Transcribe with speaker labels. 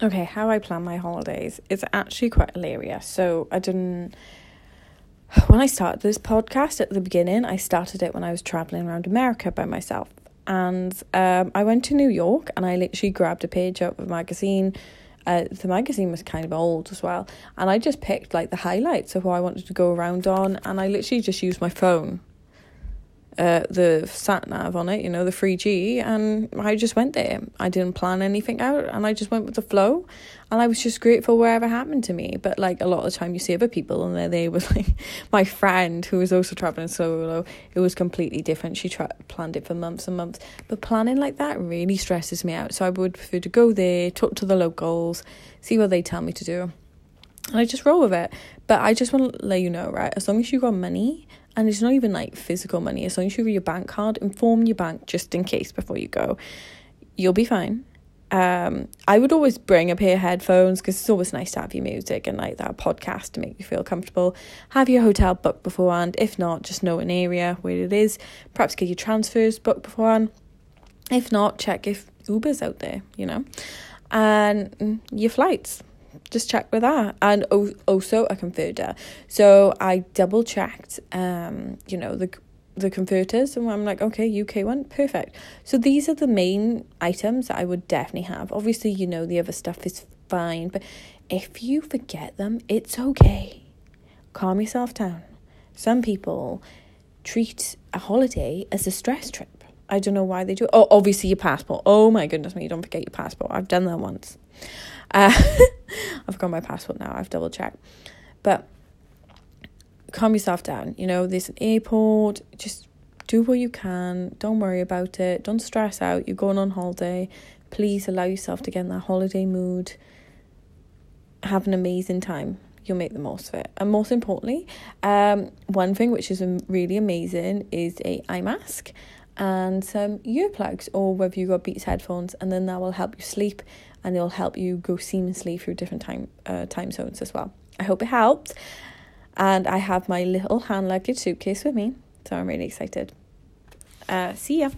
Speaker 1: Okay, how I plan my holidays is actually quite hilarious. So I didn't. When I started this podcast at the beginning, I started it when I was traveling around America by myself. And um, I went to New York and I literally grabbed a page out of a magazine. Uh, the magazine was kind of old as well. And I just picked like the highlights of what I wanted to go around on. And I literally just used my phone uh, the sat nav on it, you know, the 3G, and I just went there. I didn't plan anything out, and I just went with the flow, and I was just grateful wherever happened to me. But like a lot of the time, you see other people, and they're there with like my friend who was also traveling solo. It was completely different. She tra- planned it for months and months, but planning like that really stresses me out. So I would prefer to go there, talk to the locals, see what they tell me to do. And I just roll with it. But I just want to let you know, right? As long as you got money and it's not even like physical money, as long as you have your bank card, inform your bank just in case before you go. You'll be fine. Um, I would always bring a pair of headphones because it's always nice to have your music and like that podcast to make you feel comfortable. Have your hotel booked beforehand. If not, just know an area where it is. Perhaps get your transfers booked beforehand. If not, check if Uber's out there, you know, and mm, your flights just check with that. And also a converter. So i double checked um you know the the converters and i'm like okay uk one perfect. So these are the main items that i would definitely have. Obviously you know the other stuff is fine but if you forget them it's okay. Calm yourself down. Some people treat a holiday as a stress trip. I don't know why they do oh obviously your passport. Oh my goodness me don't forget your passport. I've done that once. Uh, I've got my passport now. I've double checked, but calm yourself down. You know, there's an airport. Just do what you can. Don't worry about it. Don't stress out. You're going on holiday. Please allow yourself to get in that holiday mood. Have an amazing time. You'll make the most of it. And most importantly, um, one thing which is really amazing is a eye mask and some earplugs, or whether you got Beats headphones, and then that will help you sleep and it'll help you go seamlessly through different time uh, time zones as well. I hope it helped. And I have my little hand luggage suitcase with me, so I'm really excited. Uh, see ya.